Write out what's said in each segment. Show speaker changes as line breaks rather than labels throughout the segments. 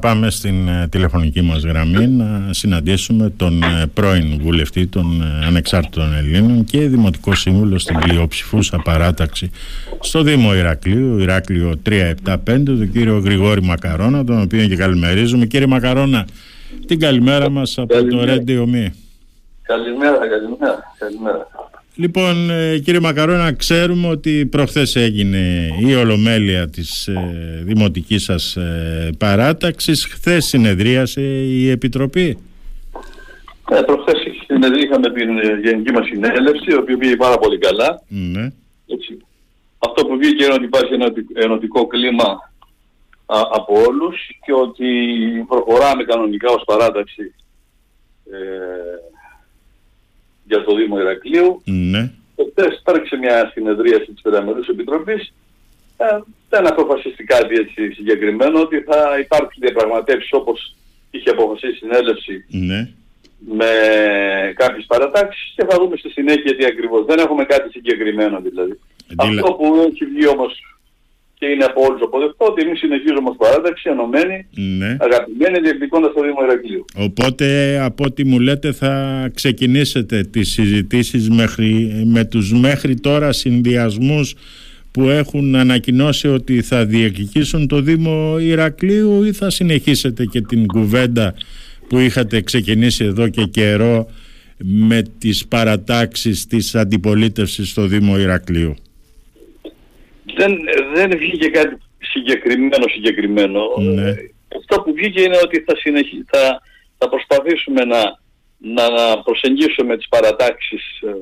Πάμε στην ε, τηλεφωνική μας γραμμή να συναντήσουμε τον ε, πρώην βουλευτή των ε, Ανεξάρτητων Ελλήνων και Δημοτικό Σύμβουλο στην πλειοψηφούσα παράταξη στο Δήμο Ηρακλείου, Ηράκλειο 375, τον κύριο Γρηγόρη Μακαρόνα, τον οποίο και καλημερίζουμε. Κύριε Μακαρόνα, την καλημέρα μας από το Radio Me.
Καλημέρα, καλημέρα, καλημέρα.
Λοιπόν, ε, κύριε Μακαρόνα, ξέρουμε ότι προχθές έγινε η ολομέλεια της ε, δημοτικής σας ε, παράταξης. Χθες συνεδρίασε η Επιτροπή.
Ε, προχθές είχαμε την ε, γενική μας συνέλευση, η οποία πήγε πάρα πολύ καλά.
Ναι.
Έτσι. Αυτό που βγήκε είναι ότι υπάρχει ένα ενωτικό κλίμα α, από όλους και ότι προχωράμε κανονικά ως παράταξη για το Δήμο Ηρακλείου.
Ναι.
Χθες υπάρξε μια συνεδρίαση της Πενταμερούς Επιτροπής. Ε, δεν αποφασίστηκε κάτι έτσι συγκεκριμένο ότι θα υπάρξουν διαπραγματεύσεις όπως είχε αποφασίσει η συνέλευση
ναι.
με κάποιες παρατάξεις και θα δούμε στη συνέχεια τι ακριβώς. Δεν έχουμε κάτι συγκεκριμένο δηλαδή. Αυτό που έχει βγει όμως και είναι από όλους αποδεκτό ότι εμείς συνεχίζουμε ως παράταξη ενωμένοι,
ναι.
αγαπημένοι, διεκδικώντας το Δήμο Ηρακλείου.
Οπότε από ό,τι μου λέτε θα ξεκινήσετε τις συζητήσεις μέχρι, με τους μέχρι τώρα συνδυασμούς που έχουν ανακοινώσει ότι θα διεκδικήσουν το Δήμο Ηρακλείου ή θα συνεχίσετε και την κουβέντα που είχατε ξεκινήσει εδώ και καιρό με τις παρατάξεις της αντιπολίτευσης στο Δήμο Ηρακλείου;
Δεν, δεν βγήκε κάτι συγκεκριμένο συγκεκριμένο.
Ναι.
Αυτό που βγήκε είναι ότι θα, συνεχί, θα, θα προσπαθήσουμε να, να προσεγγίσουμε τις παρατάξεις ε,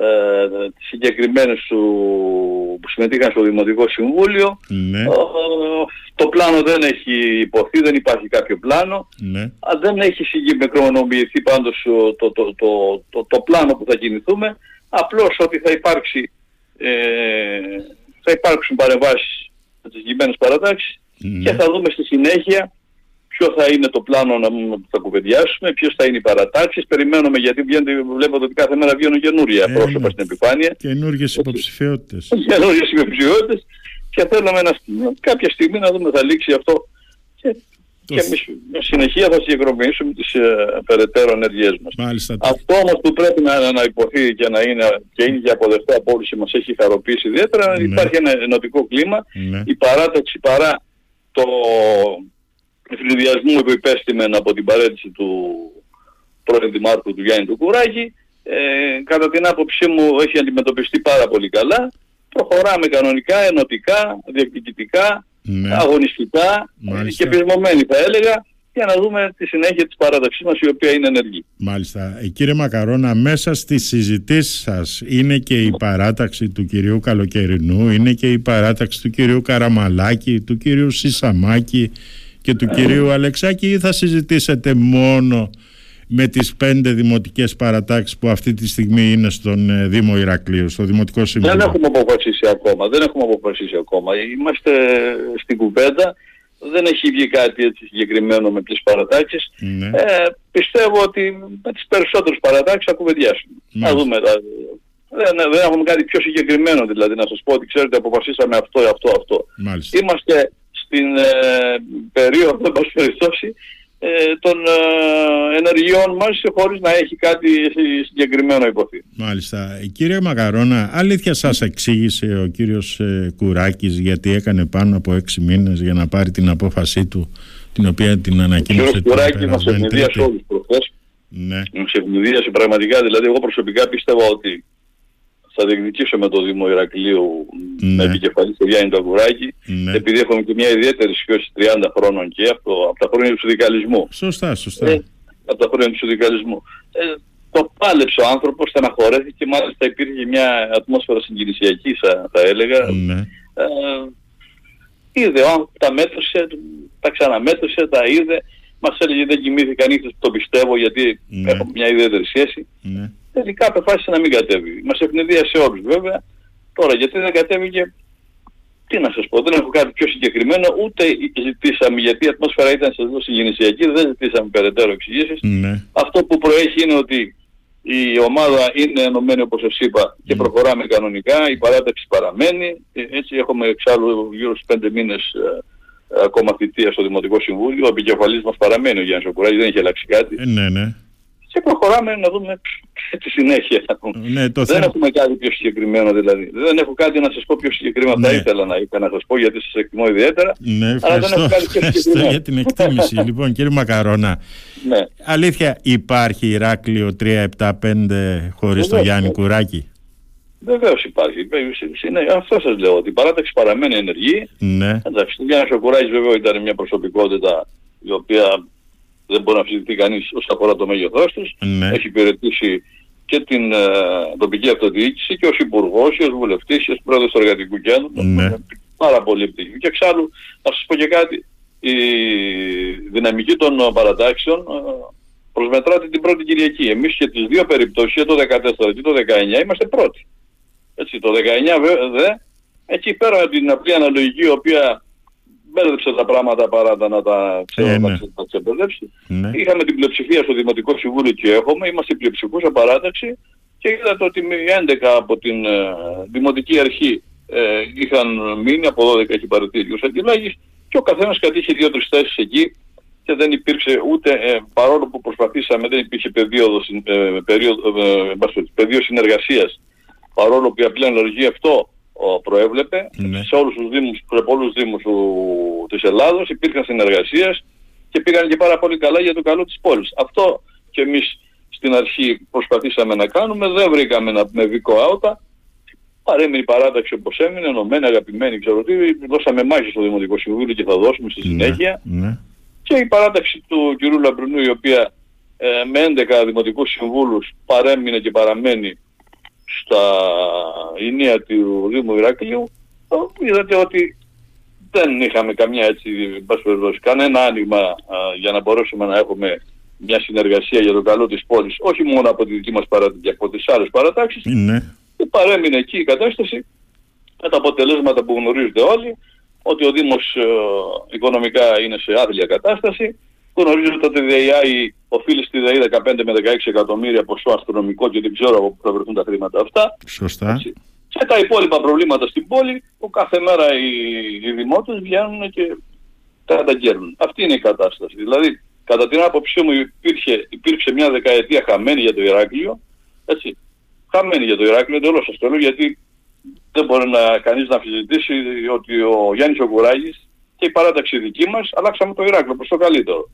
ε, συγκεκριμένες του, που συμμετείχαν στο Δημοτικό Συμβούλιο.
Ναι.
το πλάνο δεν έχει υποθεί, δεν υπάρχει κάποιο πλάνο.
Ναι.
δεν έχει συγκεκριμενοποιηθεί πάντως το, το, το, το, το πλάνο που θα κινηθούμε. Απλώς ότι θα υπάρξει ε, θα υπάρξουν παρεμβάσεις με τις συγκεκριμένες παρατάξεις
ναι.
και θα δούμε στη συνέχεια ποιο θα είναι το πλάνο να που θα κουβεντιάσουμε, ποιες θα είναι οι παρατάξεις. Περιμένουμε γιατί βγαίνετε, βλέπετε ότι κάθε μέρα βγαίνουν καινούρια ε, πρόσωπα ναι. στην επιφάνεια.
Καινούργιες υποψηφιότητες.
Καινούργιες υποψηφιότητες και θέλουμε να, κάποια στιγμή να δούμε θα λήξει αυτό και και εμείς με συνεχεία θα συγκεκριμενήσουμε τις ε, περαιτέρω ενέργειές μας.
Μάλιστα.
Αυτό όμως που πρέπει να, να υποθεί και να είναι και είναι και αποδεκτό από όλους και μας έχει χαροποιήσει ιδιαίτερα
Ναι.
υπάρχει ένα ενωτικό κλίμα.
Ναι.
Η παράταξη παρά το ευνηδιασμό που υπέστημεν από την παρέτηση του πρώην Δημάρχου του Γιάννη του Κουράκη ε, κατά την άποψή μου έχει αντιμετωπιστεί πάρα πολύ καλά. Προχωράμε κανονικά, ενωτικά, διεκδικητικά,
Ναι.
αγωνιστικά
Μάλιστα.
και πεισμένοι θα έλεγα για να δούμε τη συνέχεια της παράταξής μας η οποία είναι ενεργή.
Μάλιστα. Ε, Κύριε Μακαρόνα, μέσα στις συζητήσεις σας είναι και η παράταξη του κυρίου Καλοκαιρινού, είναι και η παράταξη του κυρίου Καραμαλάκη, του κυρίου Σισαμάκη και του κυρίου Αλεξάκη ή θα συζητήσετε μόνο με τις πέντε δημοτικές παρατάξεις που αυτή τη στιγμή είναι στον ε, Δήμο Ηρακλείου, στο Δημοτικό Συμβούλιο.
Δεν έχουμε αποφασίσει ακόμα, δεν έχουμε αποφασίσει ακόμα. Είμαστε στην κουβέντα, δεν έχει βγει κάτι έτσι συγκεκριμένο με τις παρατάξεις.
Ναι.
Ε, πιστεύω ότι με τις περισσότερες παρατάξεις θα κουβεντιάσουμε. Να
Μάλιστα.
δούμε. τα- Δεν, δεν έχουμε κάτι πιο συγκεκριμένο δηλαδή να σας πω ότι ξέρετε αποφασίσαμε αυτό, αυτό, αυτό.
Μάλιστα.
Είμαστε στην ε, περίοδο, εν πάση περιπτώσει, ε, των ε, ενεργειών μας χωρίς να έχει κάτι συγκεκριμένο υποθεί.
Μάλιστα. Ε, Κύριε Μακαρώνα, αλήθεια σας εξήγησε ο κύριος ε, Κουράκης γιατί έκανε πάνω από έξι μήνες για να πάρει την απόφασή του την οποία την
Ο
ανακοίνωσε
κ.
την
Κουράκη μας
περασμένη
ευνηδίασε
Τρίτη.
όλους προχθές.
Ναι,
Μας ευνηδίασε πραγματικά, δηλαδή εγώ προσωπικά πίστευα ότι θα διεκδικήσω το Δήμο Ηρακλείου
Ναι.
με επικεφαλής στο Γιάννη τον Κουράκη
ναι.
επειδή έχουμε και μια ιδιαίτερη σχέση 30 χρόνων και από, από τα χρόνια του συνδικαλισμού.
Σωστά, σωστά.
Ε, από τα χρόνια του συνδικαλισμού. Ε, το πάλεψε ο άνθρωπος, στεναχωρέθηκε, μάλιστα υπήρχε μια ατμόσφαιρα συγκινησιακή θα, θα έλεγα.
ναι.
Ε, είδε, ο άνθρωπος τα μέτρησε, τα ξαναμέτρησε, τα είδε. Μας έλεγε δεν κοιμήθηκα νύχτες που το πιστεύω γιατί
Ναι.
έχω μια ιδιαίτερη σχέση.
ναι.
Τελικά αποφάσισε να μην κατέβει. Μας ευνηδίασε όλους βέβαια. Τώρα γιατί δεν κατέβηκε, τι να σας πω, δεν έχω κάτι πιο συγκεκριμένο, ούτε ζητήσαμε, γιατί η ατμόσφαιρα ήταν σε εδώ συγκινησιακή, δεν ζητήσαμε περαιτέρω εξηγήσεις.
ναι.
Αυτό που προέχει είναι ότι η ομάδα είναι ενωμένη όπως σας είπα και
Mm.
προχωράμε κανονικά, η παράταξη παραμένει, Ε, έτσι έχουμε εξάλλου γύρω στους πέντε μήνες ε, ακόμα θητεία στο Δημοτικό Συμβούλιο. Ο επικεφαλής μας παραμένει ο Γιάννης Οκουράκη, δεν έχει αλλάξει κάτι.
Ε, ναι, ναι.
Και προχωράμε να δούμε τη συνέχεια.
Ναι, το
δεν
θέμα...
έχουμε κάτι πιο συγκεκριμένο δηλαδή. Δεν έχω κάτι να σας πω πιο συγκεκριμένο.
Ναι.
Θα ήθελα να, είχα να σας πω γιατί σας εκτιμώ ιδιαίτερα.
Ναι,
αλλά δεν
ευχαριστώ,
έχω κάτι πιο
ευχαριστώ
συγκεκριμένο.
για την εκτίμηση. λοιπόν, κύριε Μακαρώνα,
Ναι.
αλήθεια υπάρχει Ηράκλειο 3-7-5 χωρίς το
Βεβαίως,
Γιάννη
ναι.
Κουράκη;
Βεβαίως υπάρχει. Είναι, αυτό σας λέω ότι η παράταξη παραμένει ενεργή.
Ναι,
Εντάξει, ο Γιάννης ο Κουράκης βέβαια ήταν μια προσωπικότητα η οποία δεν μπορεί να αμφισβητεί κανείς όσον αφορά το μέγεθός της.
ναι,
Έχει υπηρετήσει και την ε, τοπική αυτοδιοίκηση και ως υπουργός και ως βουλευτής και ως πρόεδρος του εργατικού κέντρου.
Ναι.
Είναι Πάρα πολύ επιτυχή. Και εξάλλου, να σας πω και κάτι, η δυναμική των ε, παρατάξεων ε, προσμετράται την πρώτη Κυριακή. Εμείς και τις δύο περιπτώσεις, και το 14 και το 19, είμαστε πρώτοι. Έτσι, το 19 βέβαια, δε, εκεί πέρα από την απλή αναλογική, η οποία μπέρδεψε τα πράγματα παρά τα να τα ξέρω,
Ε,
να
ναι.
ξε- να ξεμπερδέψει.
ναι.
Είχαμε την πλειοψηφία στο Δημοτικό Συμβούλιο και έχουμε, είμαστε πλειοψηφούσα παράταξη και είδατε ότι με 11 από την ε, Δημοτική Αρχή ε, είχαν μείνει, από 12 έχει παραιτήσει ο Σαντιλάγης και ο καθένας κατήχε δύο-τρεις θέσεις εκεί και δεν υπήρξε ούτε, ε, παρόλο που προσπαθήσαμε, δεν υπήρχε πεδίο, ε, περίοδο, ε, εν πάση περιπτώσει, πεδίο συνεργασίας, παρόλο που η απλή αναλογική αυτό ο, προέβλεπε,
Ναι.
σε όλους τους δήμους, σε πολλούς δήμους του- της Ελλάδος υπήρχαν συνεργασίες και πήγαν και πάρα πολύ καλά για το καλό της πόλης. Αυτό και εμείς στην αρχή προσπαθήσαμε να κάνουμε, δεν βρήκαμε να με βίκο άοτα. Παρέμεινε η παράταξη όπως έμεινε, ενωμένη, αγαπημένη, ξέρω τι, δώσαμε μάχη στο Δημοτικό Συμβούλιο και θα δώσουμε στη συνέχεια.
Ναι, ναι.
Και η παράταξη του κ. Λαμπρινού, η οποία ε, με 11 δημοτικούς συμβούλους παρέμεινε και παραμένει στα ηνία του Δήμου Ηρακλείου, ε, είδατε ότι δεν είχαμε καμιά έτσι, εν πάση περιπτώσει, κανένα άνοιγμα α, για να μπορέσουμε να έχουμε μια συνεργασία για το καλό της πόλης, όχι μόνο από τη δική μας παράταξη, και από τις άλλες παρατάξεις,
Ναι,
και παρέμεινε εκεί η κατάσταση με τα αποτελέσματα που γνωρίζετε όλοι ότι ο Δήμος ε, οικονομικά είναι σε άθλια κατάσταση γνωρίζετε ότι η ΔΕΙΑΗ οφείλει στη ΔΕΗ 15 με 16 εκατομμύρια ποσό αστρονομικό και δεν ξέρω από πού θα βρεθούν τα χρήματα αυτά
σωστά.
έτσι. και τα υπόλοιπα προβλήματα στην πόλη που κάθε μέρα οι, οι δημότες βγαίνουν και τα καταγγέλνουν. Αυτή είναι η κατάσταση. Δηλαδή, κατά την άποψή μου υπήρχε, υπήρξε μια δεκαετία χαμένη για το Ηράκλειο, έτσι, χαμένη για το Ηράκλειο, εντελώς σας το λέω, γιατί δεν μπορεί να, κανείς να αμφισβητήσει ότι ο Γιάννης Ογκουράγης και η παράταξη δική μας αλλάξαμε το Ηράκλειο προς το καλύτερο.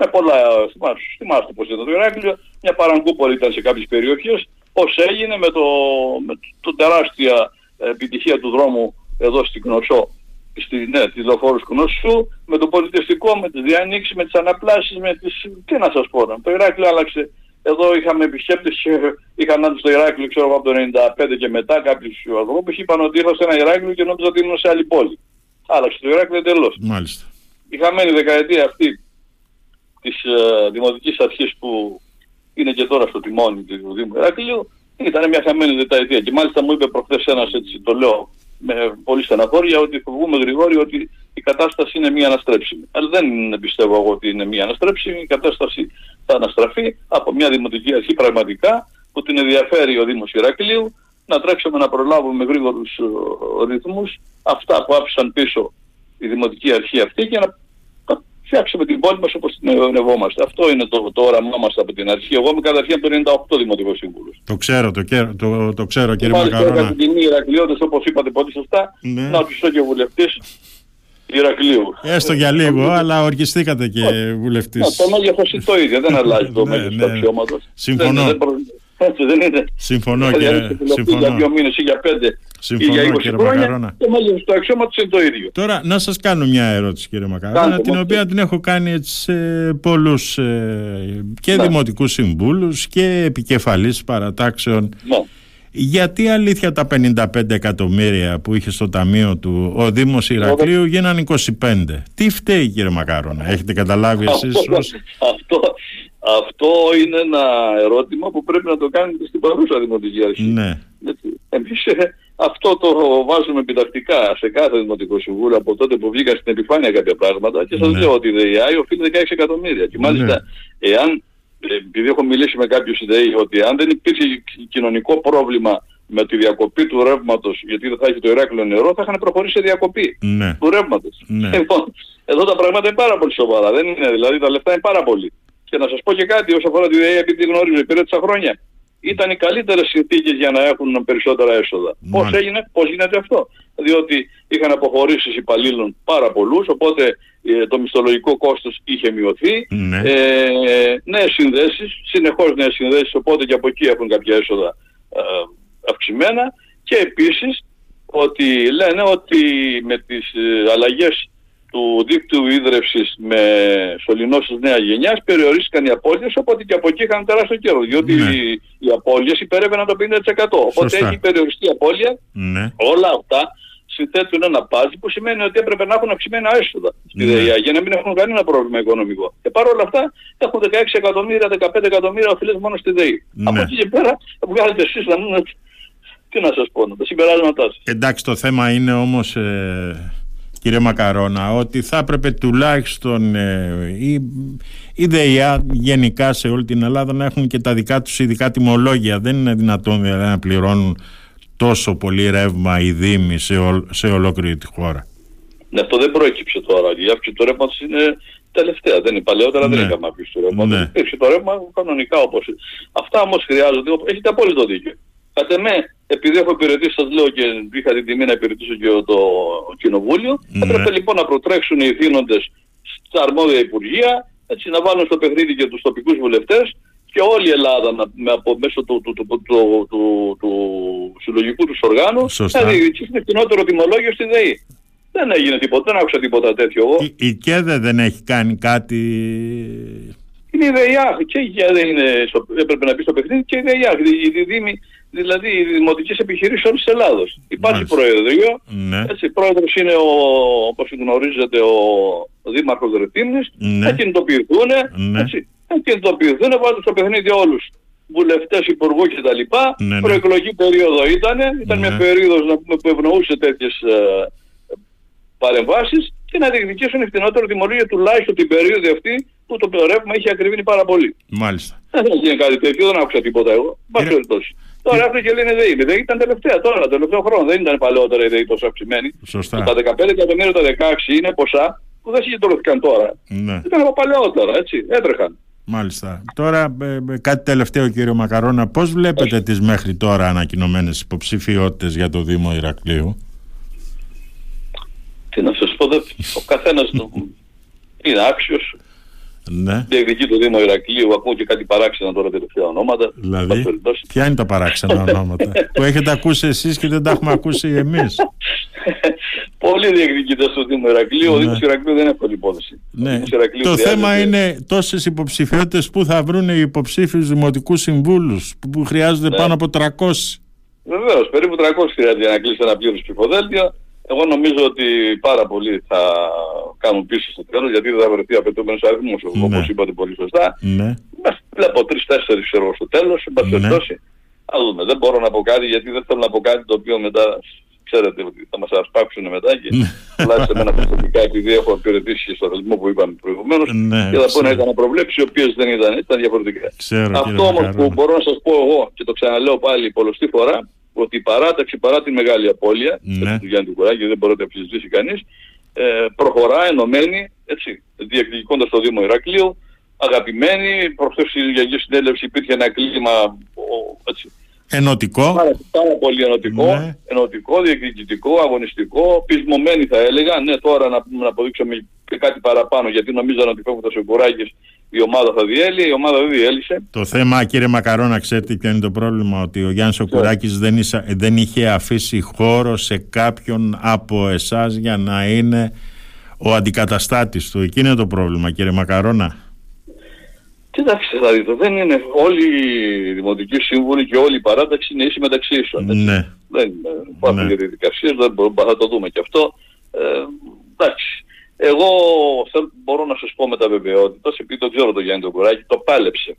Με πολλά, θυμάστε, θυμάστε πώς ήταν το Ηράκλειο, μια παραγκούπολη ήταν σε κάποιες περιοχές, πώς έγινε με το, με το τεράστια επιτυχία του δρόμου εδώ στην Κνωσό, στη, ναι, τη λεωφόρους Κνωσού, με το πολιτιστικό, με τις διανοίξεις, με τις αναπλάσεις, με τις... Τι να σας πω, το Ηράκλειο άλλαξε. Εδώ είχαμε επισκέπτες, είχαν άντρες στο Ηράκλειο, ξέρω εγώ, από το 95 και μετά κάποιους ανθρώπους είπαν ότι ήρθα σε ένα Ηράκλειο και νόμιζα ότι ήμουν σε άλλη πόλη. Άλλαξε το Ηράκλειο εντελώς.
Μάλιστα.
Η χαμένη δεκαετία αυτή της ε, Δημοτικής Αρχής που είναι και τώρα στο τιμόνι του Δήμου Ηράκλειου ήταν μια χαμένη δεκαετία και μάλιστα μου είπε προχθές ένας έτσι το λέω με πολύ στεναχώρια ότι φοβούμε Γρηγόρη ότι η κατάσταση είναι μία αναστρέψιμη. Αλλά δεν πιστεύω εγώ ότι είναι μία αναστρέψιμη. Η κατάσταση θα αναστραφεί από μια δημοτική αρχή πραγματικά που την ενδιαφέρει ο Δήμος Ηρακλείου να τρέξουμε να προλάβουμε με γρήγορους ε, ρυθμούς αυτά που άφησαν πίσω η δημοτική αρχή αυτή και να να φτιάξουμε την πόλη μας όπως την ονευόμαστε. Αυτό είναι το, το όραμά μας από την αρχή. Εγώ είμαι καταρχήν από το 98 Δημοτικός Σύμβουλος.
Το ξέρω, το, κε- το, το ξέρω κύριε
Μάλιστα
Μακαρώνα.
είχα την τιμή Ηρακλειώτες όπως είπατε πολύ σωστά
Ναι.
να ρωτήσω και βουλευτής Ηρακλείου.
Έστω για λίγο, αλλά ορκιστήκατε και
Ναι,
βουλευτής.
το μέγεθος είναι το ίδιο, δεν αλλάζει το
Ναι,
μέγεθος
ναι.
του αξιώματος.
Συμφωνώ.
Δεν, δεν προ- Έτσι δεν είναι.
Συμφωνώ,
Δηλαδή,
κύριε-
αν είσαι βουλευτής
συμφωνώ.
Για δύο μήνες ή για πέντε
Συμφωνώ,
ή για 20
κύριε
χρόνια,
Μακαρώνα.
το μέγεθος του αξιώματος είναι το ίδιο.
Τώρα να σας κάνω μια ερώτηση κύριε Μακαρώνα
Κάντε
την
μου.
οποία την έχω κάνει έτσι σε πολλούς ε, και
Ναι.
δημοτικούς συμβούλους και επικεφαλής παρατάξεων
Ναι.
γιατί αλήθεια τα 55 εκατομμύρια που είχε στο ταμείο του ο Δήμος Ηρακλείου γίνανε 25 τι φταίει κύριε Μακαρώνα έχετε καταλάβει εσείς
Αυτό,
ως...
αυτό, αυτό είναι ένα ερώτημα που πρέπει να το κάνετε στην παρούσα Δημοτική Αρχή.
ναι
Έτσι. Εμείς ε, αυτό το βάζουμε επιτακτικά σε κάθε Δημοτικό Συμβούλιο από τότε που βγήκαν στην επιφάνεια κάποια πράγματα και σας
Ναι.
λέω ότι η ΔΕΙΑΗ οφείλει 16 εκατομμύρια. Και μάλιστα εάν, ε, επειδή έχω μιλήσει με κάποιους ΔΕΗ, ότι αν δεν υπήρχε κοινωνικό πρόβλημα με τη διακοπή του ρεύματος, γιατί δεν θα έχει το Ηράκλειο νερό, θα είχαν προχωρήσει σε διακοπή
ναι.
του ρεύματος.
Ναι.
Λοιπόν, εδώ τα πράγματα είναι πάρα πολύ σοβαρά. Δεν είναι, δηλαδή τα λεφτά είναι πάρα πολύ. Και να σας πω και κάτι όσο αφορά τη ΔΕΗ, επειδή γνωρίζω, υπηρέτησα χρόνια. Ήταν οι καλύτερες συνθήκες για να έχουν περισσότερα έσοδα. Πώς έγινε, πώς γίνεται αυτό; Διότι είχαν αποχωρήσεις υπαλλήλων πάρα πολλούς, οπότε ε, το μισθολογικό κόστος είχε μειωθεί.
Ναι.
Ε, νέες συνδέσεις, συνεχώς νέες συνδέσεις, οπότε και από εκεί έχουν κάποια έσοδα ε, αυξημένα. Και επίσης ότι λένε ότι με τις ε, αλλαγές του δίκτυου ίδρυυσης με σωληνώσεις νέας γενιάς περιορίστηκαν οι απώλειες οπότε και από εκεί είχαν τεράστιο καιρό διότι
Ναι.
οι, οι απώλειες υπερεύαιναν το 50% οπότε
Σωστά.
έχει περιοριστεί η απώλεια
Ναι.
όλα αυτά συνθέτουν ένα πάζι που σημαίνει ότι έπρεπε να έχουν αυξημένα έσοδα στη
Ναι.
ΔΕΙΑ για να μην έχουν κανένα πρόβλημα οικονομικό. Και παρόλα αυτά έχουν 16 εκατομμύρια, 15 εκατομμύρια οφειλές μόνο στη ΔΕΗ.
Ναι.
Από εκεί και πέρα βγάλετε εσείς να μην... Τι να σας πω, τα συμπεράσματά σας.
Εντάξει το θέμα είναι όμως ε, κύριε Μακαρόνα ότι θα έπρεπε τουλάχιστον ε, η, η ΔΕΙΑ γενικά σε όλη την Ελλάδα να έχουν και τα δικά τους ειδικά τιμολόγια δεν είναι δυνατόν δηλαδή, να πληρώνουν τόσο πολύ ρεύμα οι Δήμοι σε, ολ- σε ολόκληρη τη χώρα.
Ναι, αυτό δεν προέκυψε τώρα. Η αύξηση του ρεύματος είναι τελευταία. Δεν είναι παλαιότερα, δεν
Ναι.
είχαμε αύξηση του ρεύματος.
Ναι.
Υπήρξε το ρεύμα κανονικά όπω. Αυτά όμως χρειάζονται. Έχετε απόλυτο δίκιο. Κατ' εμέ, επειδή έχω υπηρετήσει, σας λέω και είχα την τιμή να υπηρετήσω και το κοινοβούλιο,
Ναι.
έπρεπε λοιπόν να προτρέξουν οι θύνοντε στα αρμόδια υπουργεία, έτσι, να βάλουν στο παιχνίδι και τους τοπικούς βουλευτές και όλη η Ελλάδα να, με, από, μέσω του, του, του, του, του, του, του συλλογικού τους οργάνου
Σωστά.
να διεκδικήσουν φθηνότερο τιμολόγιο στη ΔΕΗ. Δεν έγινε τίποτα, δεν άκουσα τίποτα τέτοιο εγώ.
Η, η ΚΕΔΕ δεν έχει κάνει κάτι...
Είναι η ΔΕΙΑ και η ΔΕΙΑ δεν είναι στο, έπρεπε να μπει στο παιχνίδι και η ΔΕΙΑ, η, η, Δήμη, δηλαδή οι δημοτικές επιχειρήσεις όλης της Ελλάδος. Υπάρχει
Μάλιστα.
προεδρείο,
Ναι.
έτσι, πρόεδρος είναι ο, όπως γνωρίζετε ο, ο Δήμαρχος Ρετήμνης,
Ναι.
θα κινητοποιηθούν,
Ναι.
έτσι, θα κινητοποιηθούν, βάλουν στο παιχνίδι όλους βουλευτές, υπουργού κτλ.
Ναι, ναι.
Προεκλογική περίοδο ήταν, ήταν
Ναι.
μια περίοδος να πούμε, που ευνοούσε τέτοιες ε, παρεμβάσεις και να διεκδικήσουν φθηνότερο τιμωρία τουλάχιστον την περίοδο αυτή που το ρεύμα είχε ακριβήνει πάρα πολύ.
Μάλιστα.
Δεν έγινε κάτι τέτοιο, δεν άκουσα τίποτα εγώ. Εν πάση
Κύριε-
περιπτώσει. Τώρα αυτό και λένε ΔΕΗ. Η ΔΕΗ ήταν τελευταία τώρα, το τελευταίο χρόνο. Δεν ήταν παλαιότερα η ΔΕΗ τόσο αυξημένη.
Σωστά.
Τα 15 εκατομμύρια, τα 16 είναι ποσά που δεν συγκεντρώθηκαν τώρα.
Ναι.
Ήταν από παλαιότερα, έτσι. Έτρεχαν.
Μάλιστα. Τώρα ε, ε, κάτι τελευταίο κύριο Μακαρόνα. Πώς βλέπετε τις μέχρι τώρα ανακοινωμένες υποψηφιότητες για το Δήμο Ηρακλείου;
Τι να σας πω, δεν- ο καθένας του είναι άξιος.
Ναι.
Διεκδικεί το Δήμο Ηρακλείου, ακούω και κάτι παράξενα τώρα τελευταία ονόματα. Εν πάση
Δηλαδή,
περιπτώσει.
ποια είναι τα παράξενα ονόματα; Που έχετε ακούσει εσείς και δεν τα έχουμε ακούσει εμείς.
Πολλοί διεκδικητές στο Δήμο Ηρακλείου. Ο
Ναι.
Δήμος Ηρακλείου δεν είναι εύκολη υπόθεση. Ο
Ναι.
Δήμος Ηρακλείου
Το
χρειάζεται-
θέμα είναι τόσες υποψηφιότητες που θα βρουν οι υποψήφιους δημοτικούς συμβούλους που- που χρειάζονται
Ναι.
πάνω από 300.
Βεβαίως, περίπου 300 χρειάζεται για να κλείσει ένα πλήρως ψηφοδέλτιο. Εγώ νομίζω ότι πάρα πολλοί θα κάνουν πίσω στο τέλο γιατί δεν θα βρεθεί απαιτούμενος αριθμός,
Ναι.
όπως είπατε πολύ σωστά.
Ναι.
Μας Βλέπω τρει-τέσσερι ξέρω εγώ, στο τέλος, εν πάση
Ναι.
περιπτώσει. Α δούμε. Δεν μπορώ να πω κάτι γιατί δεν θέλω να πω κάτι το οποίο μετά ξέρετε ότι θα μας ασπάξουν μετά και
Ναι.
τουλάχιστον εμένα προσωπικά επειδή έχω υπηρετήσει και στο θεσμό που είπαμε προηγουμένως
Ναι,
και θα πω να
ξέρω.
έκανα προβλέψει οι οποίες δεν ήταν, ήταν διαφορετικά.
Ξέρω,
Αυτό
κύριε
όμως που
Μακαρόνα.
μπορώ να σας πω εγώ και το ξαναλέω πάλι πολλωστή φορά ότι η παράταξη παρά τη μεγάλη απώλεια
Ναι.
έτσι, του Γιάννη Κουράκη δεν μπορεί να το αμφισβητήσει κανείς ε, προχωρά ενωμένη έτσι, διεκδικώντας το Δήμο Ηρακλείου αγαπημένη, προχθές στη Γενική Συνέλευση υπήρχε ένα κλίμα ο, έτσι,
Ενωτικό.
πάρα, πάρα πολύ ενωτικό,
Ναι.
ενωτικό, διεκδικητικό, αγωνιστικό, πεισμωμένοι θα έλεγα. Ναι, τώρα να, να αποδείξουμε και κάτι παραπάνω, γιατί νομίζαν ότι φεύγοντας ο Κουράκης η ομάδα θα διέλυε, η ομάδα δεν διέλυσε.
Το θέμα, κύριε Μακαρόνα, ξέρετε ποιο είναι το πρόβλημα, ότι ο Γιάννης ο Κουράκης δεν, ίσα- δεν είχε αφήσει χώρο σε κάποιον από εσάς για να είναι ο αντικαταστάτης του. Εκεί είναι το πρόβλημα, κύριε Μακαρόνα.
Κοιτάξτε, θα δείτε, δεν είναι όλοι οι δημοτικοί σύμβουλοι και όλη η παράταξη είναι ίσοι μεταξύ ίσων. έτσι.
Ναι.
Δεν υπάρχουν
Ναι.
ναι. διαδικασίες, δεν μπορούμε, θα το δούμε και αυτό. Ε, εντάξει. Εγώ θέλω- μπορώ να σας πω με τα βεβαιότητας, επειδή το ξέρω το Γιάννη τον Κουράκη, το πάλεψε.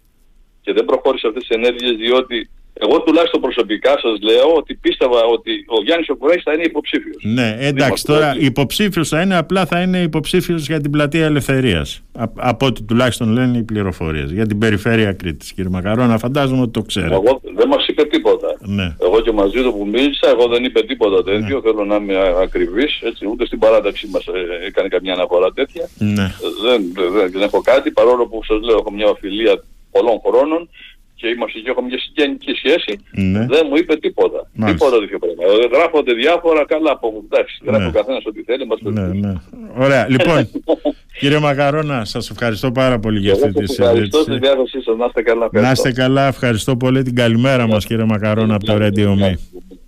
Και δεν προχώρησε αυτές τις ενέργειες διότι Εγώ τουλάχιστον προσωπικά σας λέω ότι πίστευα ότι ο Γιάννης Οκουράκης θα είναι υποψήφιος.
Ναι, εντάξει, τώρα υποψήφιος θα είναι, απλά θα είναι υποψήφιος για την πλατεία Ελευθερίας. από ό,τι τουλάχιστον λένε οι πληροφορίες. Για την περιφέρεια Κρήτης, κύριε Μακαρόνα, φαντάζομαι ότι το ξέρετε.
Εγώ δεν μας είπε τίποτα.
Ναι.
Εγώ και μαζί του που μίλησα, εγώ δεν είπε τίποτα τέτοιο, ναι. θέλω να είμαι ακριβής, έτσι, ούτε στην παράταξη μας ε, έκανε καμιά αναφορά τέτοια.
Ναι.
Δεν, δεν, δεν, έχω κάτι, παρόλο που σας λέω έχω μια οφειλία πολλών χρόνων και είμαστε και έχουμε μια συγγενική σχέση,
ναι.
δεν μου είπε τίποτα. Μάλιστα. Τίποτα τέτοιο πράγμα. Ε, γράφονται διάφορα καλά από εντάξει, ναι. γράφει ο καθένας ό,τι θέλει. Μας
ναι, ναι. Ωραία. Λοιπόν, κύριε Μακαρόνα, σας ευχαριστώ πάρα πολύ για αυτή τη συζήτηση.
Ευχαριστώ στη διάθεσή σας. Να είστε καλά.
Να είστε καλά. Ευχαριστώ πολύ την καλημέρα μας κύριε Μακαρόνα από το Radio Me.